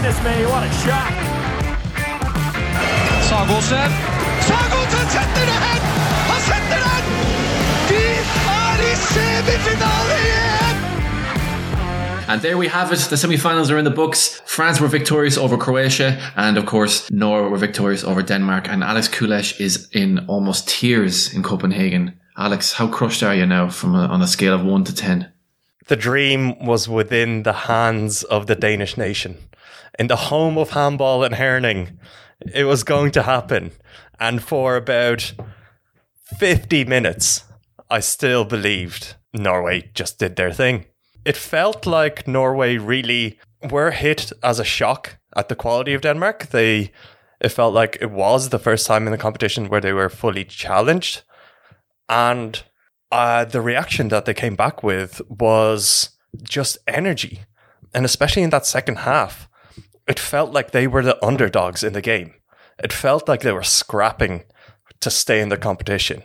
goodness me, what a shot. Sagosen. Sagosen setter det hen! Han setter den! De er i semifinale igjen! And there we have it. The semi-finals are in the books. France were victorious over Croatia, and of course, Norway were victorious over Denmark. And Alex Kulesh is in almost tears in Copenhagen. Alex, how crushed are you now from a, on a scale of one to ten? The dream was within the hands of the Danish nation. In the home of handball and Herning, it was going to happen. And for about 50 minutes, I still believed Norway just did their thing. It felt like Norway really were hit as a shock at the quality of Denmark. They it felt like it was the first time in the competition where they were fully challenged. And uh, the reaction that they came back with was just energy. And especially in that second half, it felt like they were the underdogs in the game. It felt like they were scrapping to stay in the competition.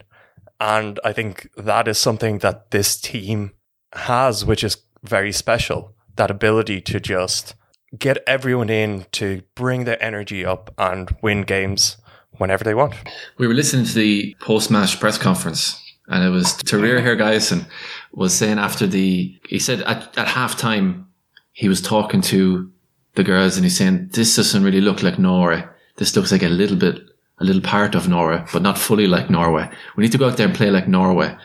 And I think that is something that this team has, which is very special that ability to just get everyone in to bring their energy up and win games whenever they want. We were listening to the post-match press conference, and it was Thorir Hergeirsson was saying after the he said at, at half time he was talking to the girls and he's saying this doesn't really look like Norway. This looks like a little bit a little part of Norway, but not fully like Norway. We need to go out there and play like Norway.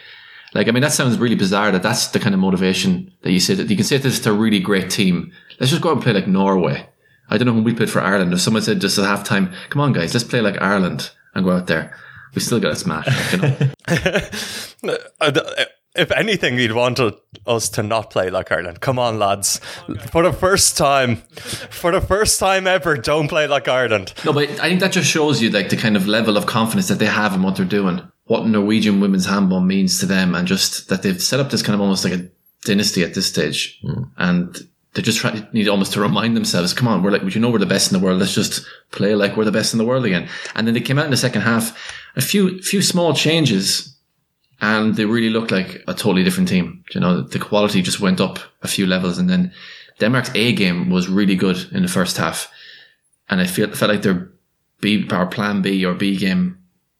Like, I mean, that sounds really bizarre that that's the kind of motivation that you say that you can say this to a really great team. Let's just go out and play like Norway. I don't know when we played for Ireland. If someone said just at halftime, come on guys, let's play like Ireland and go out there. We still got a smash. You know? if anything, you'd want us to not play like Ireland. Come on, lads. For the first time, for the first time ever, don't play like Ireland. no, but I think that just shows you like the kind of level of confidence that they have in what they're doing, what Norwegian women's handball means to them, and just that they've set up this kind of almost like a dynasty at this stage, hmm. and they just try, need almost to remind themselves, come on, we're like, you know, we're the best in the world. Let's just play like we're the best in the world again. And then they came out in the second half, a few, few small changes and they really looked like a totally different team. You know, the quality just went up a few levels and then Denmark's A game was really good in the first half. And I feel, felt like their B, or plan B or B game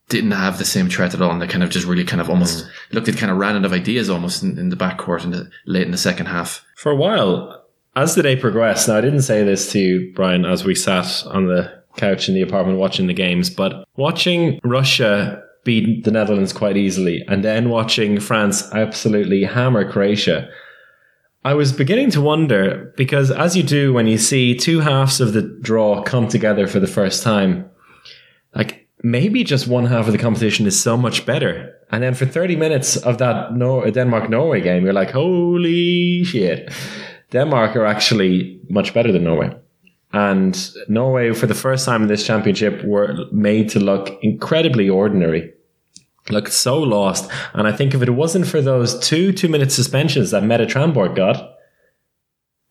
didn't have the same threat at all. And they kind of just really kind of almost mm. looked like kind of ran out of ideas almost in, in the backcourt in the late in the second half. For a while, as the day progressed, now I didn't say this to you, Brian, as we sat on the couch in the apartment watching the games, but watching Russia beat the Netherlands quite easily and then watching France absolutely hammer Croatia, I was beginning to wonder because, as you do when you see two halves of the draw come together for the first time, like maybe just one half of the competition is so much better. And then for 30 minutes of that Nor- Denmark Norway game, you're like, holy shit. Denmark are actually much better than Norway. And Norway, for the first time in this championship, were made to look incredibly ordinary. Looked so lost. And I think if it wasn't for those two two minute suspensions that Mette Tranborg got,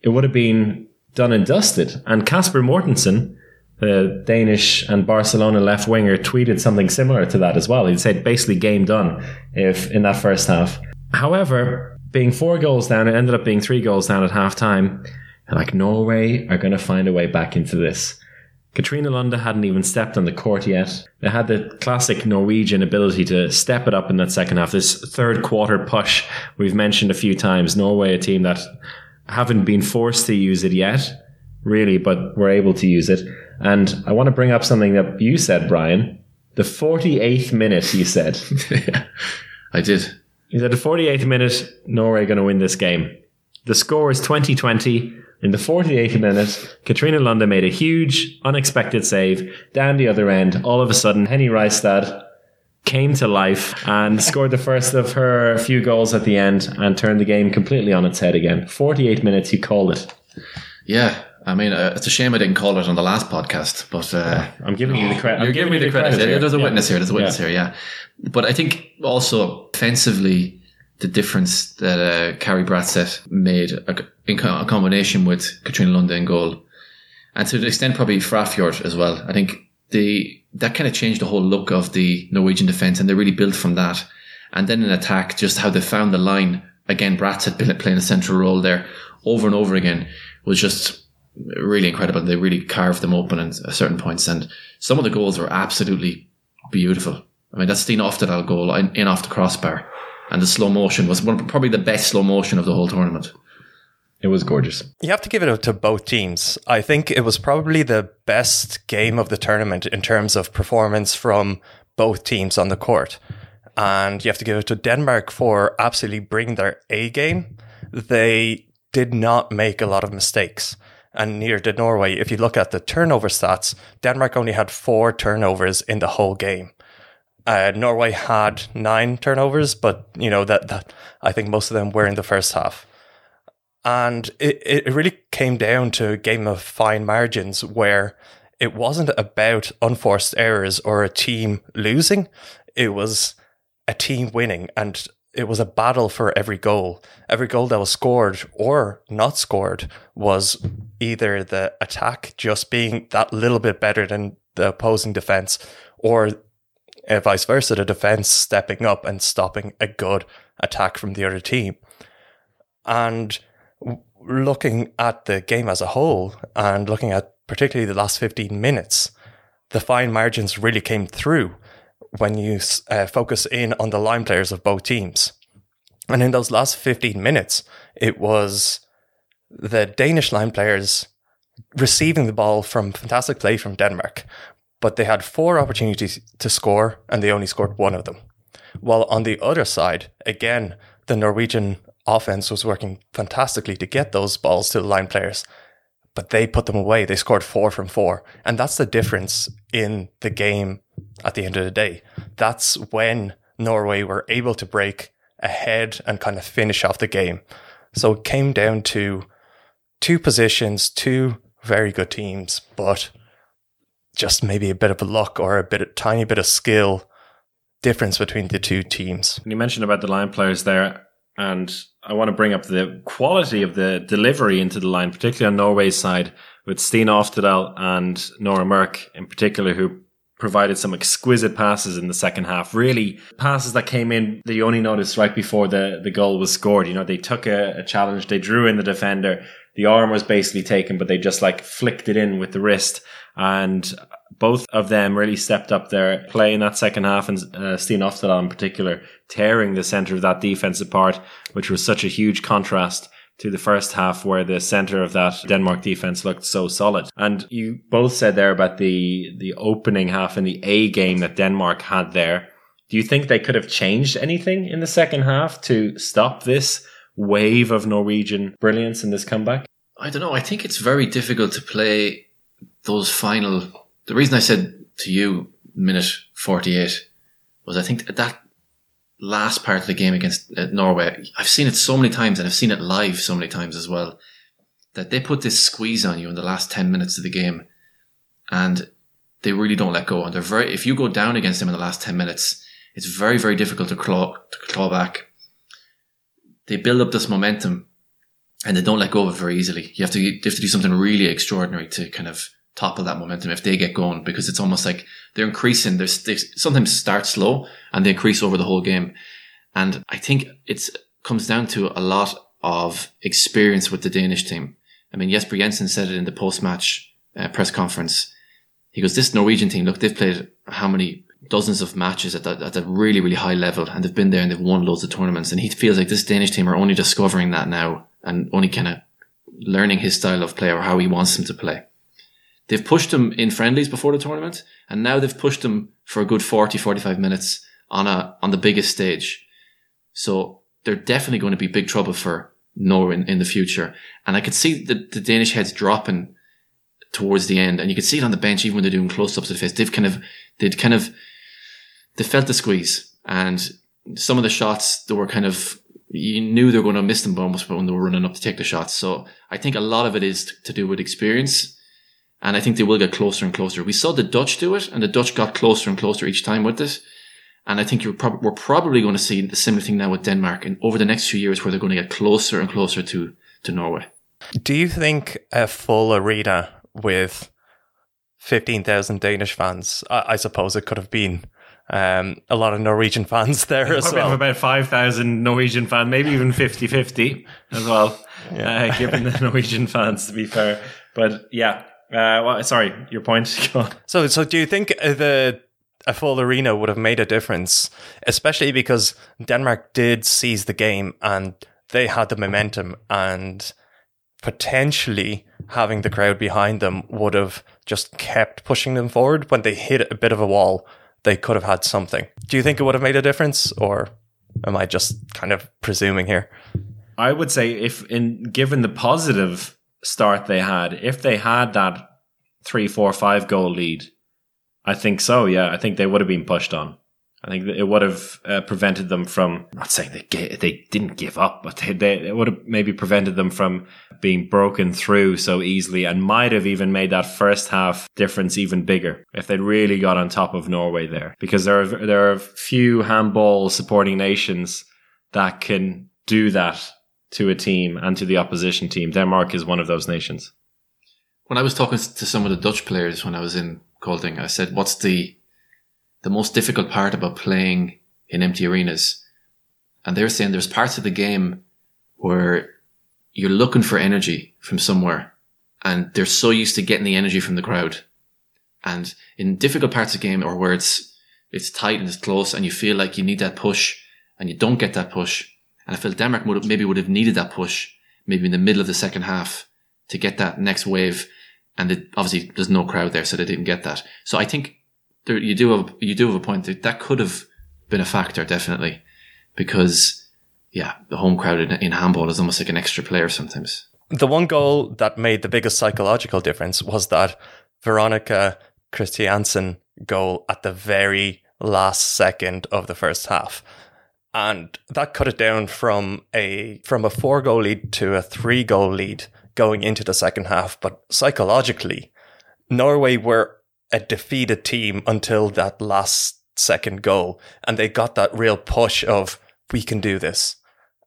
it would have been done and dusted. And Casper Mortensen, the Danish and Barcelona left winger, tweeted something similar to that as well. He said basically game done if in that first half. However, being four goals down, it ended up being three goals down at half Like Norway are going to find a way back into this. Katrina Lunde hadn't even stepped on the court yet. They had the classic Norwegian ability to step it up in that second half. This third quarter push we've mentioned a few times. Norway, a team that haven't been forced to use it yet, really, but were able to use it. And I want to bring up something that you said, Brian. The 48th minute, you said. I did. You said the 48th minute, Norway going to win this game. The score is 2020. In the 48th minute, Katrina Lunde made a huge, unexpected save. Down the other end, all of a sudden, Henny Reistad came to life and scored the first of her few goals at the end and turned the game completely on its head again. 48 minutes, you called it. Yeah. I mean, uh, it's a shame I didn't call it on the last podcast, but uh, I'm giving you the credit. You're giving me the credit. here. There's a Yeah. witness here. There's a witness Yeah. here. Yeah, but I think also offensively, the difference that uh, Kari Brattset made in a combination with Katrina Lunde in goal, and to an extent probably Frafjord as well. I think the that kind of changed the whole look of the Norwegian defense, and they really built from that. And then in attack, just how they found the line again. Been playing a central role there over and over again was just really incredible. They really carved them open at certain points, and some of the goals were absolutely beautiful. I mean, that Stine Oftedal goal in, in off the crossbar, and the slow motion was one, probably the best slow motion of the whole tournament. It was gorgeous. You have to give it up to both teams. I think it was probably the best game of the tournament in terms of performance from both teams on the court. And you have to give it to Denmark for absolutely bringing their A game. They did not make a lot of mistakes. And neither did Norway. If you look at the turnover stats, Denmark only had four turnovers in the whole game. Uh, Norway had nine turnovers, but you know that, that I think most of them were in the first half. And it, it really came down to a game of fine margins where it wasn't about unforced errors or a team losing. It was a team winning and it was a battle for every goal. Every goal that was scored or not scored was either the attack just being that little bit better than the opposing defense or uh, vice versa, the defense stepping up and stopping a good attack from the other team. And looking at the game as a whole and looking at particularly the last 15 minutes, the fine margins really came through when you uh, focus in on the line players of both teams. And in those last 15 minutes, it was the Danish line players receiving the ball from fantastic play from Denmark, but they had four opportunities to score and they only scored one of them. While on the other side, again, the Norwegian offense was working fantastically to get those balls to the line players, but they put them away. They scored four from four. And that's the difference in the game at the end of the day. That's when Norway were able to break ahead and kind of finish off the game. So it came down to two positions, two very good teams, but just maybe a bit of a luck or a bit of tiny bit of skill difference between the two teams. You mentioned about the line players there, and I want to bring up the quality of the delivery into the line, particularly on Norway's side, with Stine Oftedal and Nora Mørk in particular, who provided some exquisite passes in the second half. Really, passes that came in that you only noticed right before the, the goal was scored. You know, they took a, a challenge, they drew in the defender, the arm was basically taken, but they just like flicked it in with the wrist. And both of them really stepped up their play in that second half, and uh, Stine Oftedal in particular, tearing the centre of that defense apart, which was such a huge contrast to the first half where the center of that Denmark defense looked so solid. And you both said there about the the opening half in the A game that Denmark had there. Do you think they could have changed anything in the second half to stop this wave of Norwegian brilliance in this comeback? I don't know. I think it's very difficult to play those final. The reason I said to you minute 48 was I think that last part of the game against uh, Norway, I've seen it so many times and I've seen it live so many times as well, that they put this squeeze on you in the last 10 minutes of the game and they really don't let go. And they're very, if you go down against them in the last 10 minutes, it's very, very difficult to claw, to claw back. They build up this momentum and they don't let go of it very easily. You have to, you have to do something really extraordinary to kind of topple that momentum if they get going because it's almost like they're increasing. They're, they sometimes start slow and they increase over the whole game. And I think it comes down to a lot of experience with the Danish team. I mean, Jesper Jensen said it in the post-match uh, press conference. He goes, this Norwegian team, look, they've played how many dozens of matches at that, at a really, really high level and they've been there and they've won loads of tournaments. And he feels like this Danish team are only discovering that now and only kind of learning his style of play or how he wants them to play. They've pushed him in friendlies before the tournament, and now they've pushed him for a good 40, 45 minutes on a on the biggest stage. So they're definitely going to be big trouble for Norway in, in the future. And I could see the, the Danish heads dropping towards the end, and you could see it on the bench even when they're doing close ups of the face. They've kind of they'd kind of they felt the squeeze, and some of the shots they were kind of you knew they were going to miss them almost when they were running up to take the shots. So I think a lot of it is to do with experience and I think they will get closer and closer. We saw the Dutch do it, and the Dutch got closer and closer each time with this. And I think you're prob- we're probably going to see the similar thing now with Denmark, and over the next few years, where they're going to get closer and closer to to Norway. Do you think a full arena with 15,000 Danish fans. I, I suppose it could have been um, a lot of Norwegian fans there as Probably have well. about 5,000 Norwegian fans, maybe even 50 50 as well, uh, given the Norwegian fans, to be fair. But yeah, uh, well, sorry, your point. So, so do you think the a full arena would have made a difference, especially because Denmark did seize the game and they had the momentum, and potentially having the crowd behind them would have just kept pushing them forward. When they hit a bit of a wall, they could have had something. Do you think it would have made a difference, or am I just kind of presuming here? I would say if in given the positive start they had, if they had that three, four, five goal lead, I think so. Yeah, I think they would have been pushed on. I think it would have uh, prevented them from. Not saying they ga- they didn't give up, but they, they it would have maybe prevented them from being broken through so easily, and might have even made that first half difference even bigger if they'd really got on top of Norway there. Because there are there are few handball supporting nations that can do that to a team and to the opposition team. Denmark is one of those nations. when I was talking to some of the Dutch players when I was in Kolding, I said, "What's the the most difficult part about playing in empty arenas?" And they were saying there's parts of the game where you're looking for energy from somewhere, and they're so used to getting the energy from the crowd. And in difficult parts of the game, or where it's it's tight and it's close, and you feel like you need that push, and you don't get that push, and I feel Denmark would maybe would have needed that push, maybe in the middle of the second half, to get that next wave and it, obviously there's no crowd there, so they didn't get that. So I think there, you do have you do have a point that that could have been a factor definitely, because yeah, the home crowd in, in handball is almost like an extra player sometimes. The one goal that made the biggest psychological difference was that Veronica Kristiansen goal at the very last second of the first half. And that cut it down from a from a four goal lead to a three goal lead going into the second half. But psychologically, Norway were a defeated team until that last second goal. And they got that real push of we can do this.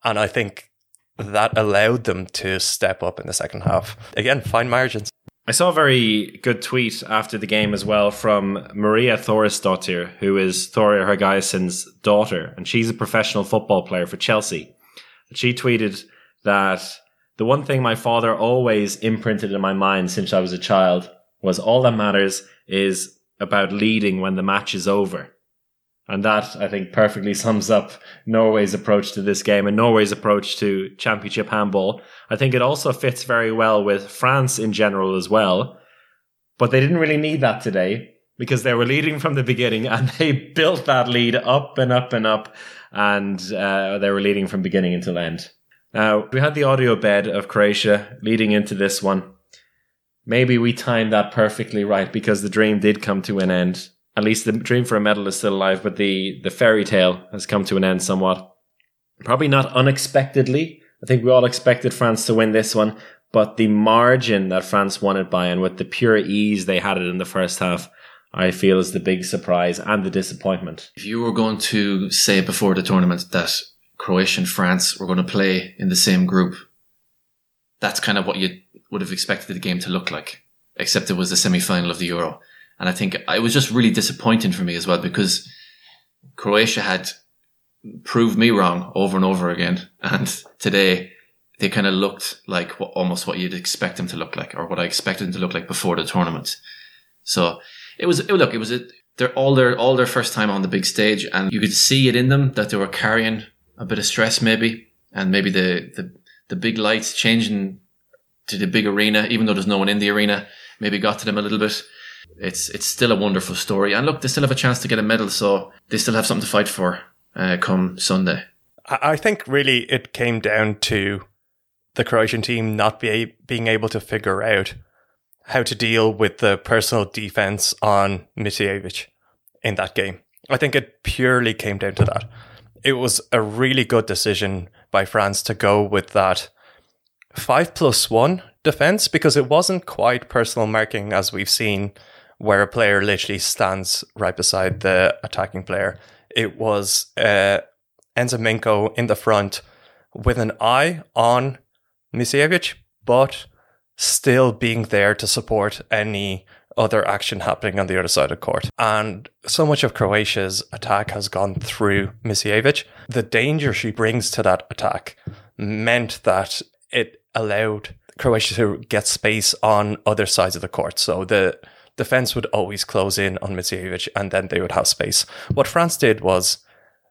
And I think that allowed them to step up in the second half. Again, fine margins. I saw a very good tweet after the game as well from Maria Thorisdottir, who is Thorir Hergeirsson's daughter, and she's a professional football player for Chelsea. She tweeted that the one thing my father always imprinted in my mind since I was a child was all that matters is about leading when the match is over. And that, I think, perfectly sums up Norway's approach to this game and Norway's approach to championship handball. I think it also fits very well with France in general as well. But they didn't really need that today because they were leading from the beginning and they built that lead up and up and up. And uh, they were leading from beginning until end. Now, we had the audio bed of Croatia leading into this one. Maybe we timed that perfectly right because the dream did come to an end. At least the dream for a medal is still alive, but the, the fairy tale has come to an end somewhat. Probably not unexpectedly. I think we all expected France to win this one, but the margin that France won it by and with the pure ease they had it in the first half, I feel is the big surprise and the disappointment. If you were going to say before the tournament that Croatia and France were going to play in the same group, that's kind of what you would have expected the game to look like, except it was the semi final of the Euro. And I think it was just really disappointing for me as well because Croatia had proved me wrong over and over again. And today they kind of looked like what, almost what you'd expect them to look like or what I expected them to look like before the tournament. So it was, it, look, it was a, they're all their, all their first time on the big stage and you could see it in them that they were carrying a bit of stress maybe. And maybe the, the, the big lights changing to the big arena, even though there's no one in the arena, maybe got to them a little bit it's it's still a wonderful story. And look, they still have a chance to get a medal, so they still have something to fight for uh, come Sunday. I think really it came down to the Croatian team not be, being able to figure out how to deal with the personal defense on Micijevic in that game. I think it purely came down to that. It was a really good decision by France to go with that five plus one defense because it wasn't quite personal marking as we've seen where a player literally stands right beside the attacking player. It was uh, in the front with an eye on Micijevic, but still being there to support any other action happening on the other side of court. And so much of Croatia's attack has gone through Micijevic. The danger she brings to that attack meant that it allowed Croatia to get space on other sides of the court. So the defense would always close in on Micijevic and then they would have space. What France did was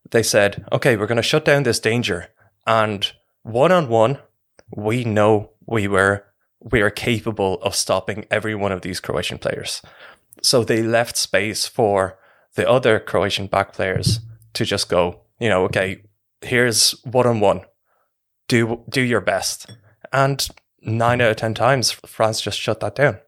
they said, okay, we're going to shut down this danger. And one on one, we know we were we are capable of stopping every one of these Croatian players. So they left space for the other Croatian back players to just go, you know, okay, here's one on one. Do do your best. And nine out of ten times France just shut that down.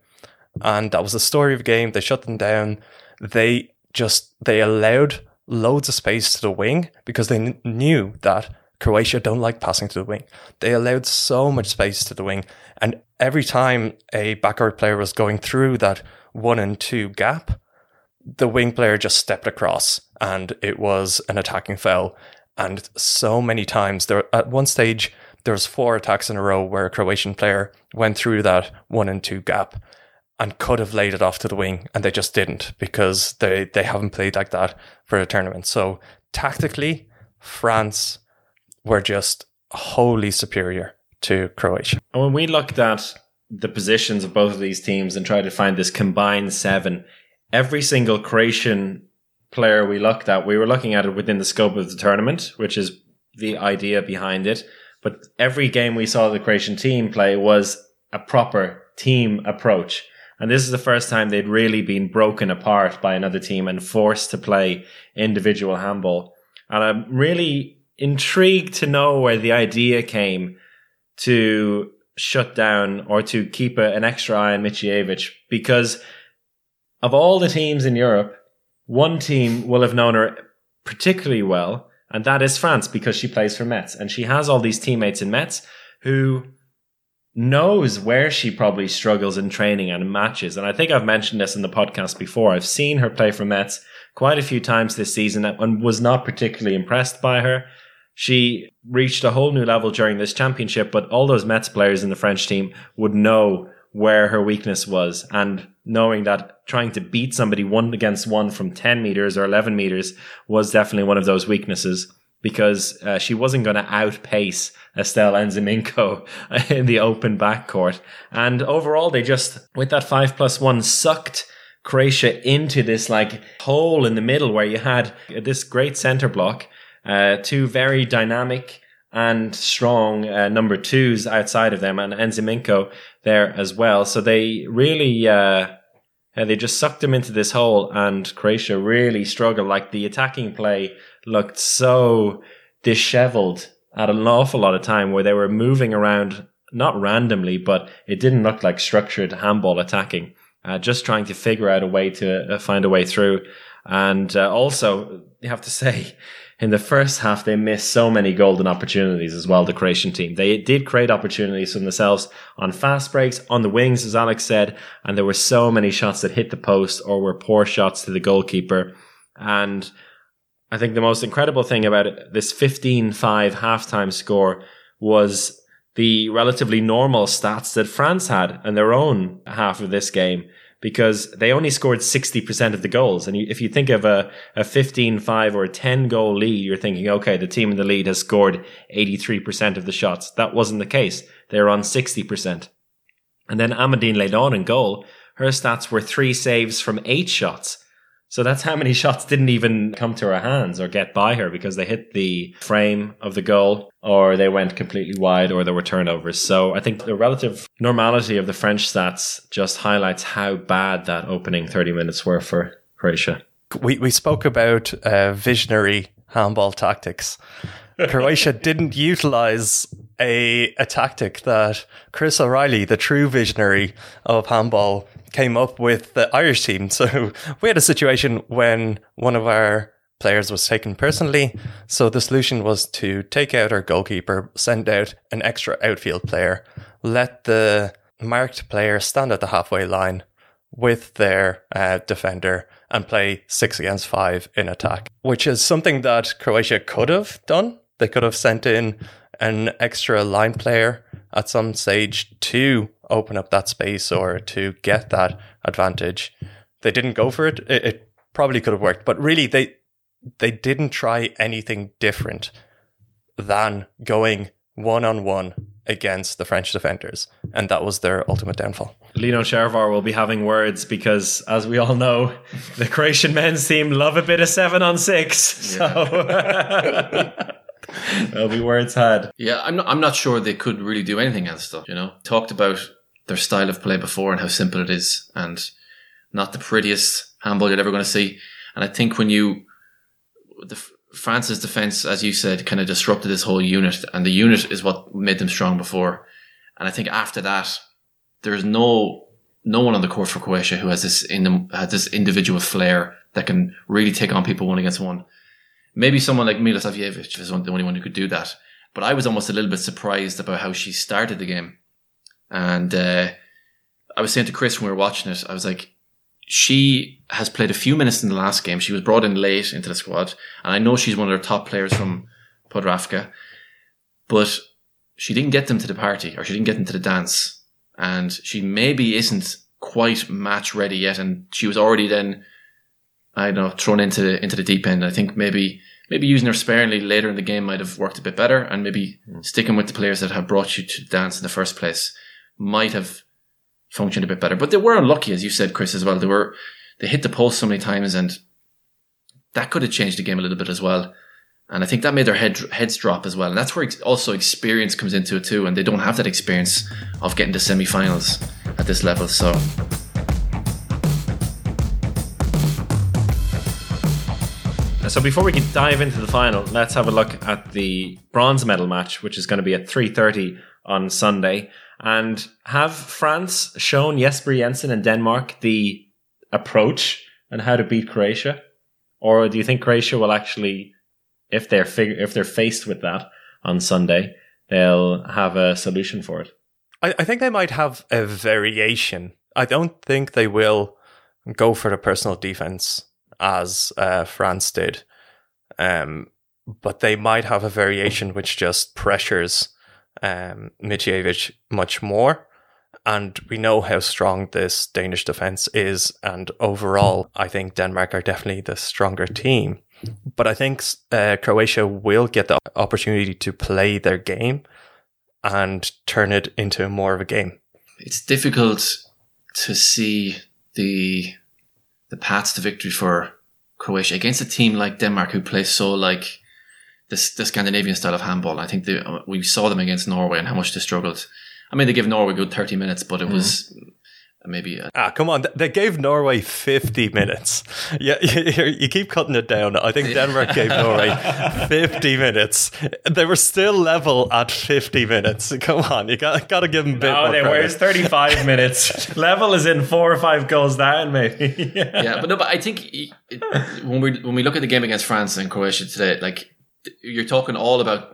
And that was the story of the game. They shut them down. They just they allowed loads of space to the wing because they kn- knew that Croatia don't like passing to the wing. They allowed so much space to the wing, and every time a backcourt player was going through that one and two gap, the wing player just stepped across, and it was an attacking foul. And so many times there, at one stage, there was four attacks in a row where a Croatian player went through that one and two gap and could have laid it off to the wing, and they just didn't because they they haven't played like that for a tournament. So tactically, France were just wholly superior to Croatia. And when we looked at the positions of both of these teams and tried to find this combined seven, every single Croatian player we looked at, we were looking at it within the scope of the tournament, which is the idea behind it. But every game we saw the Croatian team play was a proper team approach. And this is the first time they'd really been broken apart by another team and forced to play individual handball. And I'm really intrigued to know where the idea came to shut down or to keep a, an extra eye on Micijevic because of all the teams in Europe, one team will have known her particularly well, and that is France because she plays for Metz and she has all these teammates in Metz who knows where she probably struggles in training and matches. And I think I've mentioned this in the podcast before. I've seen her play for Metz quite a few times this season and was not particularly impressed by her. She reached a whole new level during this championship, but all those Metz players in the French team would know where her weakness was. And knowing that trying to beat somebody one against one from 10 meters or 11 meters was definitely one of those weaknesses because uh, she wasn't going to outpace Estelle Nze Minko in the open backcourt. And overall, they just, with that five plus one, sucked Croatia into this like hole in the middle where you had this great center block, uh, two very dynamic and strong uh, number twos outside of them, and Enziminko there as well. So they really, uh, they just sucked them into this hole, and Croatia really struggled. Like the attacking play looked so disheveled at an awful lot of time where they were moving around not randomly, but it didn't look like structured handball attacking. Uh, just trying to figure out a way to uh, find a way through. And uh, also, you have to say, in the first half, they missed so many golden opportunities as well, the Croatian team. They did create opportunities for themselves on fast breaks, on the wings, as Alex said, and there were so many shots that hit the post or were poor shots to the goalkeeper. And I think the most incredible thing about it, this 15-5 halftime score was the relatively normal stats that France had in their own half of this game because they only scored 60% of the goals. And if you think of a, a 15-5 or a 10 goal lead, you're thinking, okay, the team in the lead has scored 83% of the shots. That wasn't the case. They were on 60%. And then Amandine Leynaud in goal, her stats were three saves from eight shots. So that's how many shots didn't even come to her hands or get by her because they hit the frame of the goal or they went completely wide or there were turnovers. So I think the relative normality of the French stats just highlights how bad that opening 30 minutes were for Croatia. We, we spoke about uh, visionary handball tactics. Croatia didn't utilize a, a tactic that Chris O'Reilly, the true visionary of handball, came up with the Irish team. So we had a situation when one of our players was taken personally. So the solution was to take out our goalkeeper, send out an extra outfield player, let the marked player stand at the halfway line with their uh, defender and play six against five in attack, which is something that Croatia could have done. They could have sent in an extra line player at some stage to open up that space or to get that advantage. They didn't go for it. It, it probably could have worked, but really they they didn't try anything different than going one on one against the French defenders, and that was their ultimate downfall. Lino Červar will be having words because, as we all know, the Croatian men's team love a bit of seven on six. So there'll be words had. Yeah, I'm not, I'm not sure they could really do anything else though, you know. Talked about their style of play before and how simple it is and not the prettiest handball you're ever going to see. And I think when you, the France's defense, as you said, kind of disrupted this whole unit and the unit is what made them strong before. And I think after that, there's no, no one on the court for Croatia who has this in them, has this individual flair that can really take on people one against one. Maybe someone like Milosavljević is the only one who could do that. But I was almost a little bit surprised about how she started the game. And uh, I was saying to Chris when we were watching it, I was like, she has played a few minutes in the last game. She was brought in late into the squad. And I know she's one of their top players from Podravka. But she didn't get them to the party or she didn't get them to the dance. And she maybe isn't quite match ready yet. And she was already then I don't know, thrown into the, into the deep end. I think maybe maybe using her sparingly later in the game might have worked a bit better, and maybe mm. sticking with the players that have brought you to dance in the first place might have functioned a bit better. But they were unlucky, as you said, Chris, as well. They were they hit the post so many times, and that could have changed the game a little bit as well. And I think that made their head, heads drop as well. And that's where also experience comes into it too. And they don't have that experience of getting to semi-finals at this level. So So before we can dive into the final, let's have a look at the bronze medal match, which is going to be at 3.30 on Sunday. And have France shown Jesper Jensen and Denmark the approach and how to beat Croatia? Or do you think Croatia will actually, if they're fig- if they're faced with that on Sunday, they'll have a solution for it? I, I think they might have a variation. I don't think they will go for the personal defense as uh, France did. Um, but they might have a variation which just pressures um, much more. And we know how strong this Danish defense is. And overall, I think Denmark are definitely the stronger team. But I think uh, Croatia will get the opportunity to play their game and turn it into more of a game. It's difficult to see the the paths to victory for Croatia against a team like Denmark who plays so like this the Scandinavian style of handball. I think they, we saw them against Norway and how much they struggled. I mean, they gave Norway a good thirty minutes, but it mm. was maybe a- ah come on. They gave norway 50 minutes. Yeah you, you keep cutting it down. I think denmark gave norway 50 minutes. They were still level at 50 minutes. Come on. You got, got to give them a bit no, more they were 35 minutes. Level is in four or five goals down maybe. Yeah. yeah but no but i think it, when we when we look at the game against france and croatia today like you're talking all about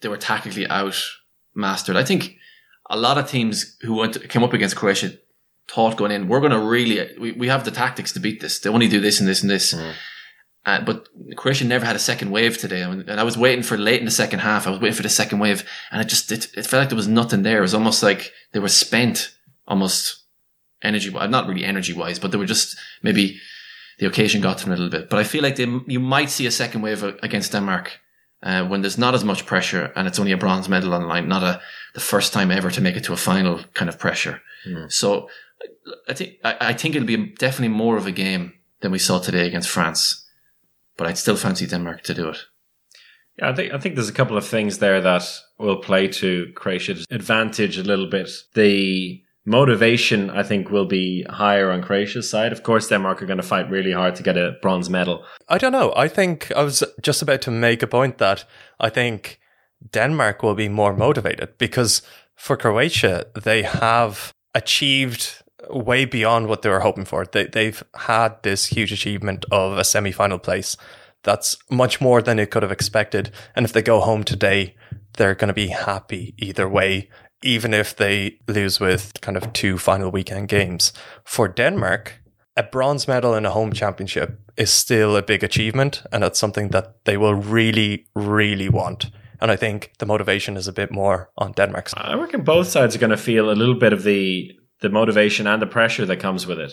they were tactically out mastered i think a lot of teams who went came up against Croatia thought going in, we're going to really, we, we have the tactics to beat this. They only do this and this and this. Mm. Uh, but Croatia never had a second wave today. And I was waiting for late in the second half. I was waiting for the second wave and it just, it, it felt like there was nothing there. It was almost like they were spent almost energy wise, not really energy wise, but they were just maybe the occasion got to them a little bit. But I feel like they, you might see a second wave against Denmark. Uh, when there's not as much pressure and it's only a bronze medal on the line, not a the first time ever to make it to a final kind of pressure. Mm. So I think I, I think it'll be definitely more of a game than we saw today against France, but I'd still fancy Denmark to do it. Yeah, I think I think there's a couple of things there that will play to Croatia's advantage a little bit. The motivation, I think, will be higher on Croatia's side. Of course, Denmark are going to fight really hard to get a bronze medal. I don't know. I think I was just about to make a point that I think Denmark will be more motivated because for Croatia, they have achieved way beyond what they were hoping for. They, they've had this huge achievement of a semi final place. That's much more than they could have expected. And if they go home today, they're going to be happy either way, even if they lose with kind of two final weekend games. For Denmark, a bronze medal in a home championship is still a big achievement. And that's something that they will really, really want. And I think the motivation is a bit more on Denmark's. I reckon both sides are going to feel a little bit of the the motivation and the pressure that comes with it,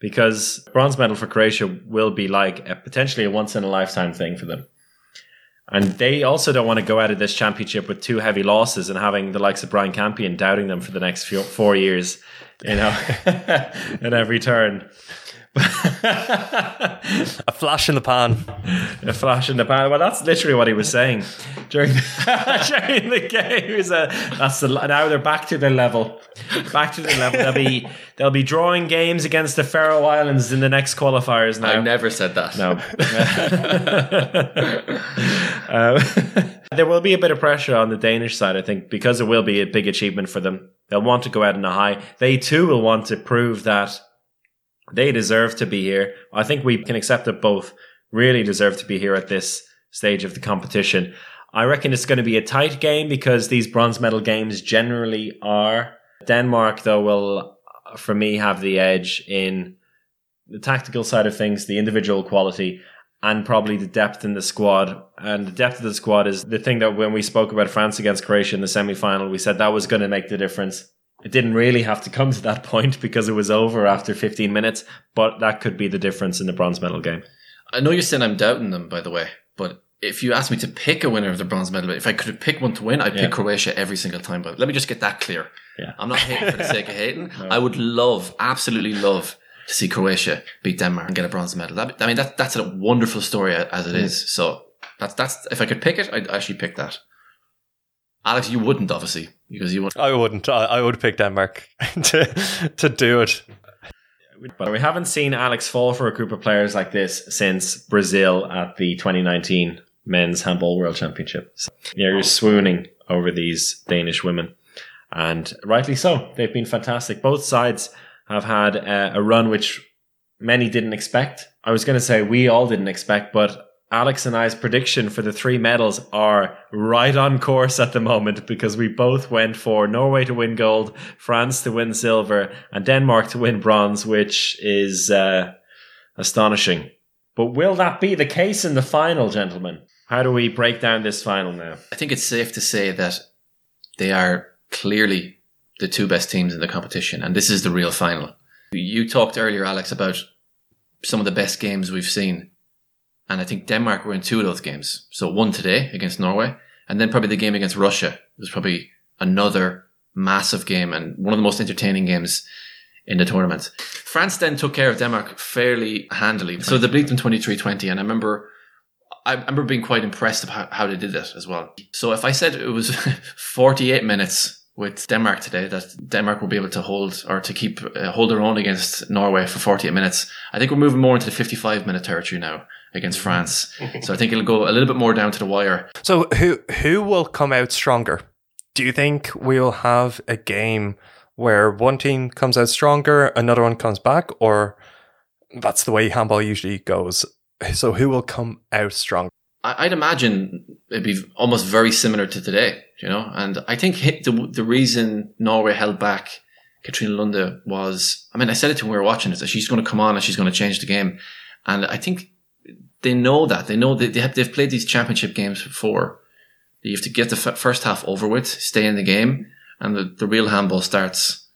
because bronze medal for Croatia will be like a, potentially a once in a lifetime thing for them. And they also don't want to go out of this championship with two heavy losses and having the likes of Brian Campion doubting them for the next few, four years, you know, in every turn. a flash in the pan. A flash in the pan. Well, that's literally what he was saying during the, during the game. He was a, that's the, now they're back to their level. Back to their level. They'll be they'll be drawing games against the Faroe Islands in the next qualifiers now. I never said that. No. Um, there will be a bit of pressure on the Danish side, I think, because it will be a big achievement for them. They'll want to go out on a high. They too will want to prove that they deserve to be here. I think we can accept that both really deserve to be here at this stage of the competition. I reckon it's going to be a tight game because these bronze medal games generally are. Denmark, though, will, uh, for me, have the edge in the tactical side of things, the individual quality, and probably the depth in the squad. And the depth of the squad is the thing that when we spoke about France against Croatia in the semi final, we said that was going to make the difference. It didn't really have to come to that point because it was over after 15 minutes, but that could be the difference in the bronze medal game. I know you're saying I'm doubting them, by the way, but if you asked me to pick a winner of the bronze medal, if I could pick one to win, I'd Yeah. pick Croatia every single time. But let me just get that clear. Yeah. I'm not hating for the sake of hating. I would love, absolutely love to see Croatia beat Denmark and get a bronze medal. That, I mean, that, that's a wonderful story as it is. So that's, that's, if I could pick it, I'd actually pick that. Alex, you wouldn't, obviously, because you want. I wouldn't. I, I would pick Denmark to to do it. But we haven't seen Alex fall for a group of players like this since Brazil at the 2019 Men's Handball World Championship. So, yeah, you're swooning over these Danish women. And rightly so. They've been fantastic. Both sides have had uh, a run which many didn't expect. I was going to say we all didn't expect, but Alex and I's prediction for the three medals are right on course at the moment because we both went for Norway to win gold, France to win silver, and Denmark to win bronze, which is uh, astonishing. But will that be the case in the final, gentlemen? How do we break down this final now? I think it's safe to say that they are clearly the two best teams in the competition, and this is the real final. You talked earlier, Alex, about some of the best games we've seen, and I think Denmark were in two of those games. So one today against Norway, and then probably the game against Russia was probably another massive game and one of the most entertaining games in the tournament. France then took care of Denmark fairly handily. So they beat them 23-20, and I remember I remember being quite impressed about how, they did it as well. So if I said it was 48 minutes with Denmark today, that Denmark will be able to hold or to keep uh, hold their own against Norway for 48 minutes, I think we're moving more into the 55 minute territory now against mm-hmm. France. so I think it'll go a little bit more down to the wire. So who who will come out stronger? Do you think we'll have a game where one team comes out stronger, another one comes back, or that's the way handball usually goes? So who will come out strong? I'd imagine it'd be almost very similar to today, you know. And I think the the reason Norway held back Katrina Lunde was, I mean, I said it to when we were watching it, that she's going to come on and she's going to change the game. And I think they know that they know that they have, they've played these championship games before. You have to get the f- first half over with, stay in the game, and the, the real handball starts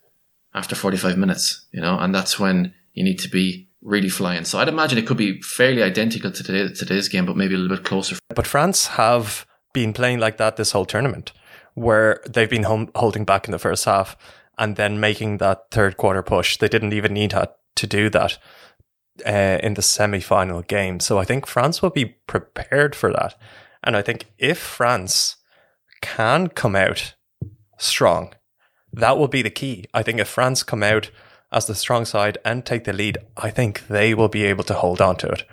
after 45 minutes, you know, and that's when you need to be really flying. So I'd imagine it could be fairly identical to today, today's game, but maybe a little bit closer. But France have been playing like that this whole tournament, where they've been hom- holding back in the first half and then making that third quarter push. They didn't even need to do that uh, in the semi final game. So I think France will be prepared for that. And I think if France can come out strong, that will be the key. I think if France come out as the strong side and take the lead, I think they will be able to hold on to it.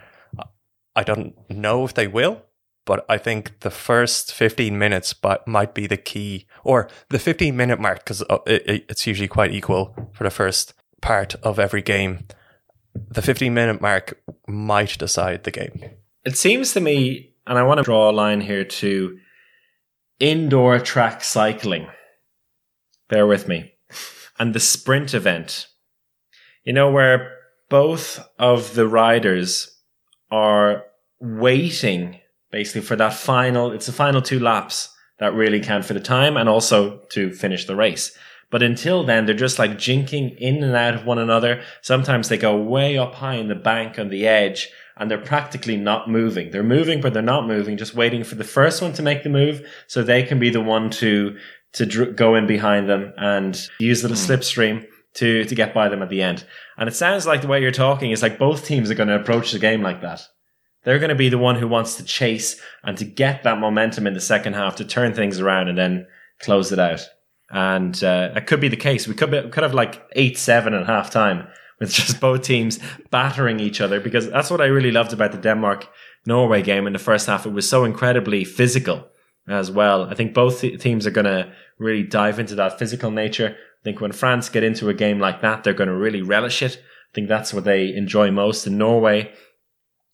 I don't know if they will, but I think the first 15 minutes but might be the key, or the 15 minute mark, because it, it's usually quite equal for the first part of every game. The 15 minute mark might decide the game. It seems to me, and I want to draw a line here to indoor track cycling. Bear with me. And the sprint event. You know, where both of the riders are waiting basically for that final, it's the final two laps. that really count for the time and also to finish the race. But until then, they're just like jinking in and out of one another. Sometimes they go way up high in the bank on the edge and they're practically not moving. They're moving, but they're not moving, just waiting for the first one to make the move so they can be the one to, to dr- go in behind them and use the hmm. slipstream to, to get by them at the end. And it sounds like the way you're talking is like both teams are going to approach the game like that. They're going to be the one who wants to chase and to get that momentum in the second half to turn things around and then close it out. And uh, that could be the case. We could be, could have like eight seven at half time with just both teams battering each other because that's what I really loved about the Denmark Norway game in the first half. It was so incredibly physical as well. I think both teams are going to really dive into that physical nature. I think when France get into a game like that, they're going to really relish it. I think that's what they enjoy most. In Norway,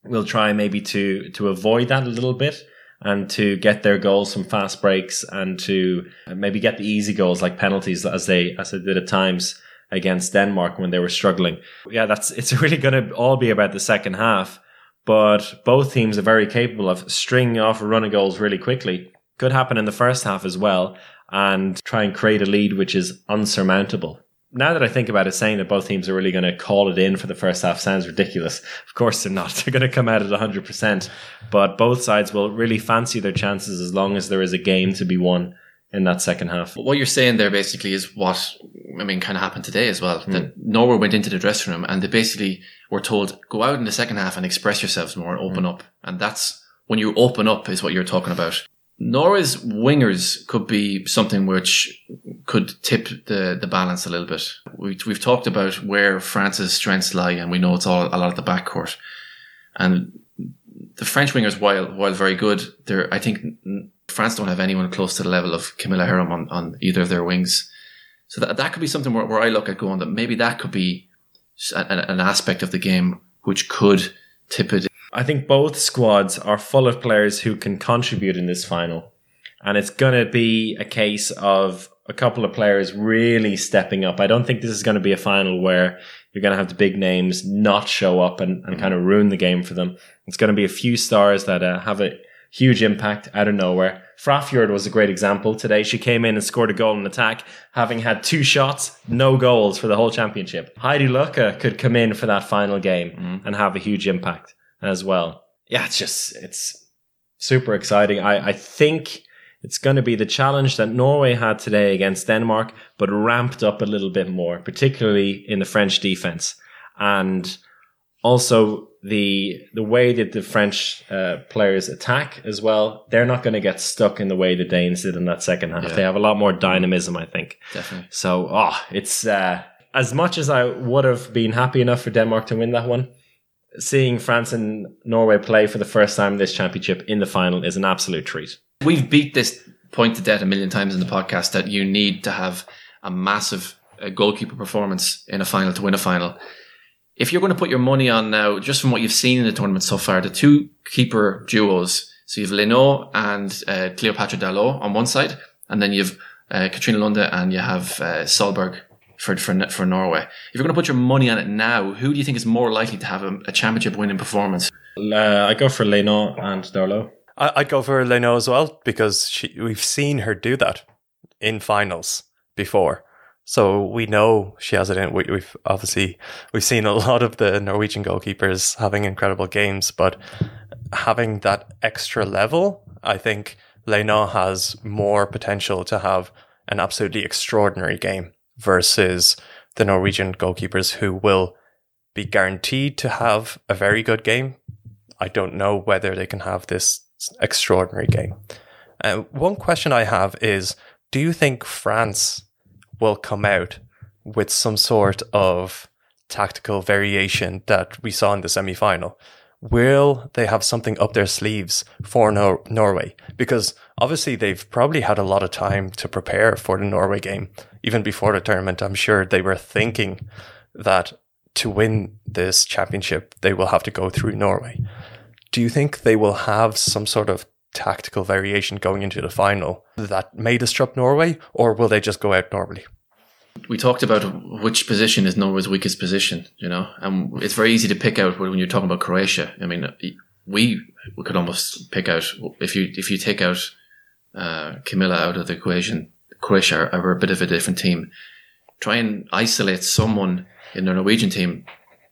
will try maybe to to avoid that a little bit and to get their goals from fast breaks and to uh, maybe get the easy goals like penalties as they as they did at times against Denmark when they were struggling. Yeah, that's it's really going to all be about the second half. But both teams are very capable of stringing off a run of goals really quickly. Could happen in the first half as well, and try and create a lead which is unsurmountable now that I think about it, saying that both teams are really going to call it in for the first half sounds ridiculous. Of course, they're not. They're going to come out at 100%, but both sides will really fancy their chances as long as there is a game to be won in that second half. What you're saying there basically is what, I mean, kind of happened today as well. That hmm. Norway went into the dressing room and they basically were told, go out in the second half and express yourselves more, and open hmm. up. And that's when you open up is what you're talking about. Norway's wingers could be something which could tip the, the balance a little bit. We, we've talked about where France's strengths lie, and we know it's all a lot at the backcourt. And the French wingers, while while very good, they're I think France don't have anyone close to the level of Camilla Herrem on, on either of their wings. So that that could be something where, where I look at going that maybe that could be an, an aspect of the game which could tip it I think both squads are full of players who can contribute in this final. And it's going to be a case of a couple of players really stepping up. I don't think this is going to be a final where you're going to have the big names not show up and, and kind of ruin the game for them. It's going to be a few stars that uh, have a huge impact out of nowhere. Frafjord was a great example today. She came in and scored a goal in attack, having had two shots, no goals for the whole championship. Heidi Løke could come in for that final game mm. and have a huge impact as well. Yeah, it's just it's super exciting. I, I think it's going to be the challenge that Norway had today against Denmark, but ramped up a little bit more, particularly in the French defense, and also the the way that the French uh, players attack as well. They're not going to get stuck in the way the Danes did in that second half. Yeah. They have a lot more dynamism, I think. Definitely. So, oh, it's uh, as much as I would have been happy enough for Denmark to win that one seeing France and Norway play for the first time this championship in the final is an absolute treat. We've beat this point to death a million times in the podcast that you need to have a massive uh, goalkeeper performance in a final to win a final. If you're going to put your money on now, just from what you've seen in the tournament so far, the two keeper duos, so you have Leynaud and uh, Cleopatra Darleux on one side, and then you have uh, Katrine Lunde and you have uh, Solberg for, for, for Norway. If you're going to put your money on it now, who do you think is more likely to have a, a championship winning performance? Uh, I go for Leynaud and Darleux. I, would go for Leynaud as well because she, we've seen her do that in finals before. So we know she has it in. We, have obviously we've seen a lot of the Norwegian goalkeepers having incredible games, but having that extra level, I think Leynaud has more potential to have an absolutely extraordinary game versus the Norwegian goalkeepers who will be guaranteed to have a very good game. I don't know whether they can have this extraordinary game. Uh, one question I have is do you think France will come out with some sort of tactical variation that we saw in the semi final? Will they have something up their sleeves for Nor- Norway? Because obviously they've probably had a lot of time to prepare for the Norway game even before the tournament, I'm sure they were thinking that to win this championship, they will have to go through Norway. Do you think they will have some sort of tactical variation going into the final that may disrupt Norway, or will they just go out normally? We talked about which position is Norway's weakest position, you know, and it's very easy to pick out when you're talking about Croatia. I mean, we we could almost pick out if you if you take out uh, Camilla out of the equation, Croatia are, are a bit of a different team. Try and isolate someone in the Norwegian team.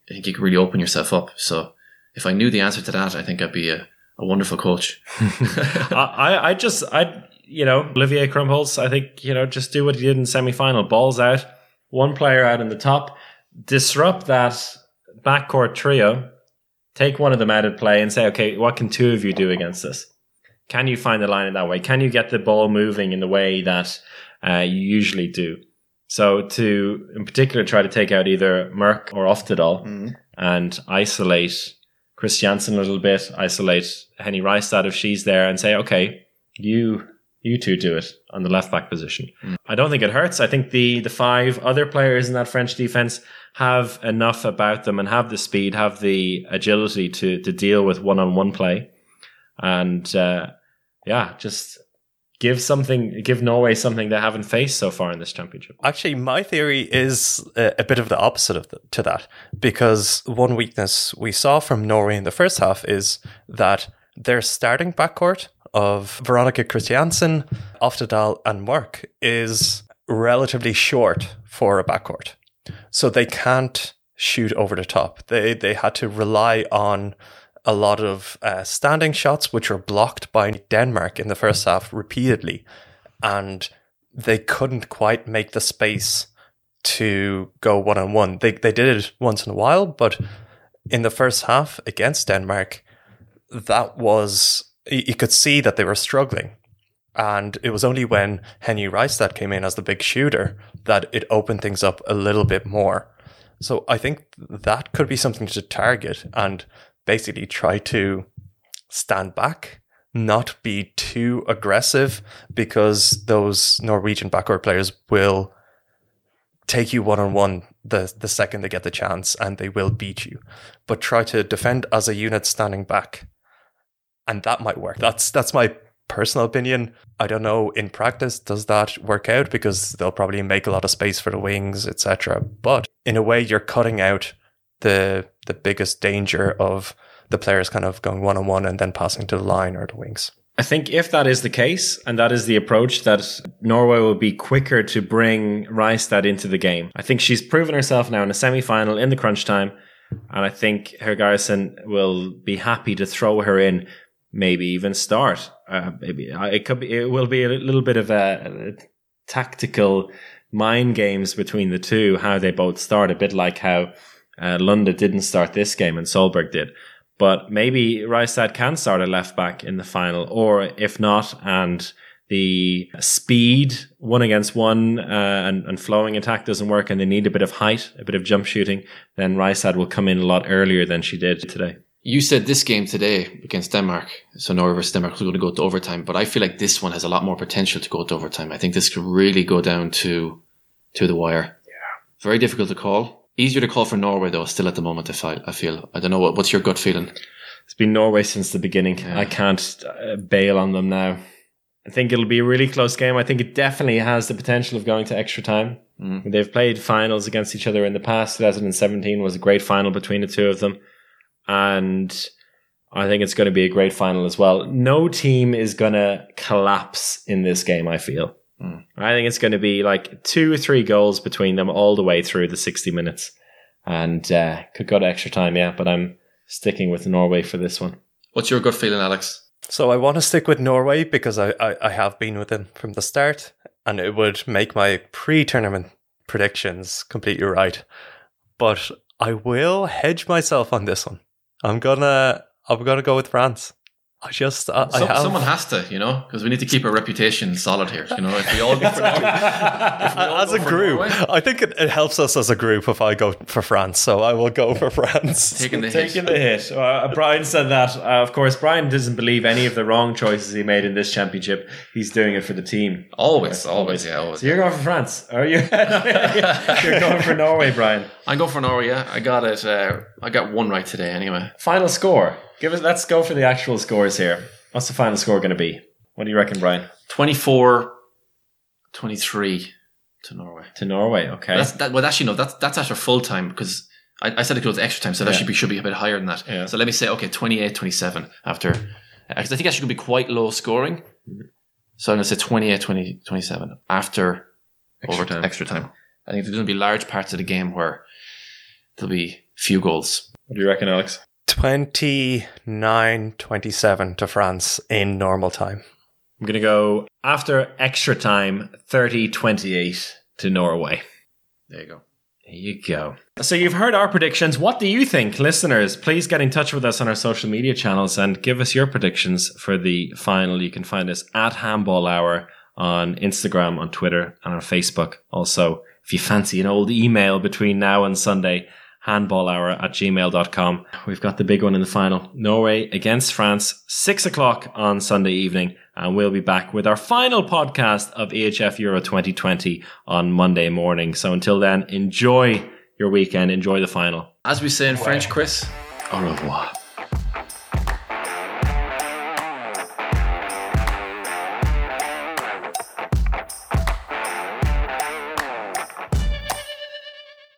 I think you could really open yourself up. So if I knew the answer to that, I think I'd be a, a wonderful coach. I, I- I just, I, you know, Olivier Krumbholz, I think, you know, just do what he did in semi final. Balls out, one player out in the top, disrupt that backcourt trio, take one of them out of play and say, okay, what can two of you do against this? Can you find the line in that way? Can you get the ball moving in the way that uh, you usually do? So to, in particular, try to take out either Mørk or Oftedal and isolate Kristiansen a little bit, isolate Henny Reistad if she's there, and say, okay, you you two do it on the left back position. I don't think it hurts. I think the the five other players in that French defense have enough about them and have the speed, have the agility to to deal with one on one play, and uh, yeah, just give something, give Norway something they haven't faced so far in this championship. Actually, my theory is a, a bit of the opposite of the, to that because one weakness we saw from Norway in the first half is that their starting backcourt of Veronica Kristiansen, Oftedal, and Mørk is relatively short for a backcourt. So they can't shoot over the top. They they had to rely on a lot of uh, standing shots, which were blocked by Denmark in the first half repeatedly, and they couldn't quite make the space to go one on one. They they did it once in a while, but in the first half against Denmark, that was you could see that they were struggling. And it was only when Henny Reistad came in as the big shooter that it opened things up a little bit more. So I think that could be something to target and basically try to stand back, not be too aggressive, because those Norwegian backcourt players will take you one on one the the second they get the chance and they will beat you. But try to defend as a unit standing back. And that might work. That's that's my personal opinion. I don't know in practice does that work out because they'll probably make a lot of space for the wings, etc. But in a way you're cutting out the the biggest danger of the players kind of going one on one and then passing to the line or the wings. I think if that is the case, and that is the approach, that Norway will be quicker to bring Reistad into the game. I think she's proven herself now in a semi final in the crunch time. And I think Hergeirsson will be happy to throw her in, maybe even start. Uh, maybe uh, it could be, it will be a little bit of a, a tactical mind games between the two, how they both start, a bit like how uh, Lunde didn't start this game and Solberg did. But maybe Reistad can start a left back in the final, or if not, and the speed one against one uh, and, and flowing attack doesn't work, and they need a bit of height, a bit of jump shooting, then Reistad will come in a lot earlier than she did today. You said this game today against Denmark, so Norway versus Denmark was going to go to overtime, but I feel like this one has a lot more potential to go to overtime. I think this could really go down to to the wire. Yeah. Very difficult to call. Easier to call for Norway though, still at the moment. I feel. I feel. I don't know what, what's your gut feeling. It's been Norway since the beginning. I can't uh, bail on them now. I think it'll be a really close game. I think it definitely has the potential of going to extra time. They've played finals against each other in the past. 2017 was a great final between the two of them. And I think it's going to be a great final as well. No team is going to collapse in this game, I feel. I think it's going to be like two or three goals between them all the way through the 60 minutes. And uh, could go to extra time, yeah, but I'm sticking with Norway for this one. What's your gut feeling, Alex? So I want to stick with Norway because I, I, I have been with them from the start, and it would make my pre-tournament predictions completely right. But I will hedge myself on this one. I'm gonna I'm gonna go with France. I just I, I have someone has to, you know, because we need to keep our reputation solid here. You know, if we all go for Norway, as a go for group. Norway? I think it, it helps us as a group if I go for France. So I will go for France. taking the hit. Taking the hit. Uh, Brian said that. Uh, of course, Brian doesn't believe any of the wrong choices he made in this championship. He's doing it for the team. Always, always, yeah, always. So you're going for France, are you? you're going for Norway, Brian. I go for Norway. Yeah, I got it. Uh, I got one right today, anyway. Final score. Give us. Let's go for the actual scores here. What's the final score going to be? What do you reckon, Brian? 24 23 to Norway. To Norway, okay. That's that. Well, actually, no. That's that's after full time because I, I said it goes to extra time, so that Yeah. should be should be a bit higher than that. Yeah. So let me say, okay, 28, 27 after uh, because I think actually could be quite low scoring. Mm-hmm. So I'm going to say 28 20, 27 after Extra over time. extra time. I think there's going to be large parts of the game where there'll be few goals. What do you reckon, Alex? 29 27 to France in normal time. I'm going to go after extra time 30 28 to Norway. There you go. There you go. So you've heard our predictions. What do you think, listeners? Please get in touch with us on our social media channels and give us your predictions for the final. You can find us at Handball Hour on Instagram, on Twitter, and on Facebook. Also, if you fancy an old email between now and Sunday, handballhour at gmail.com. We've got the big one in the final. Norway against France, six o'clock on Sunday evening. And we'll be back with our final podcast of EHF Euro 2020 on Monday morning. So until then, enjoy your weekend. Enjoy the final. As we say in French, Chris, au revoir.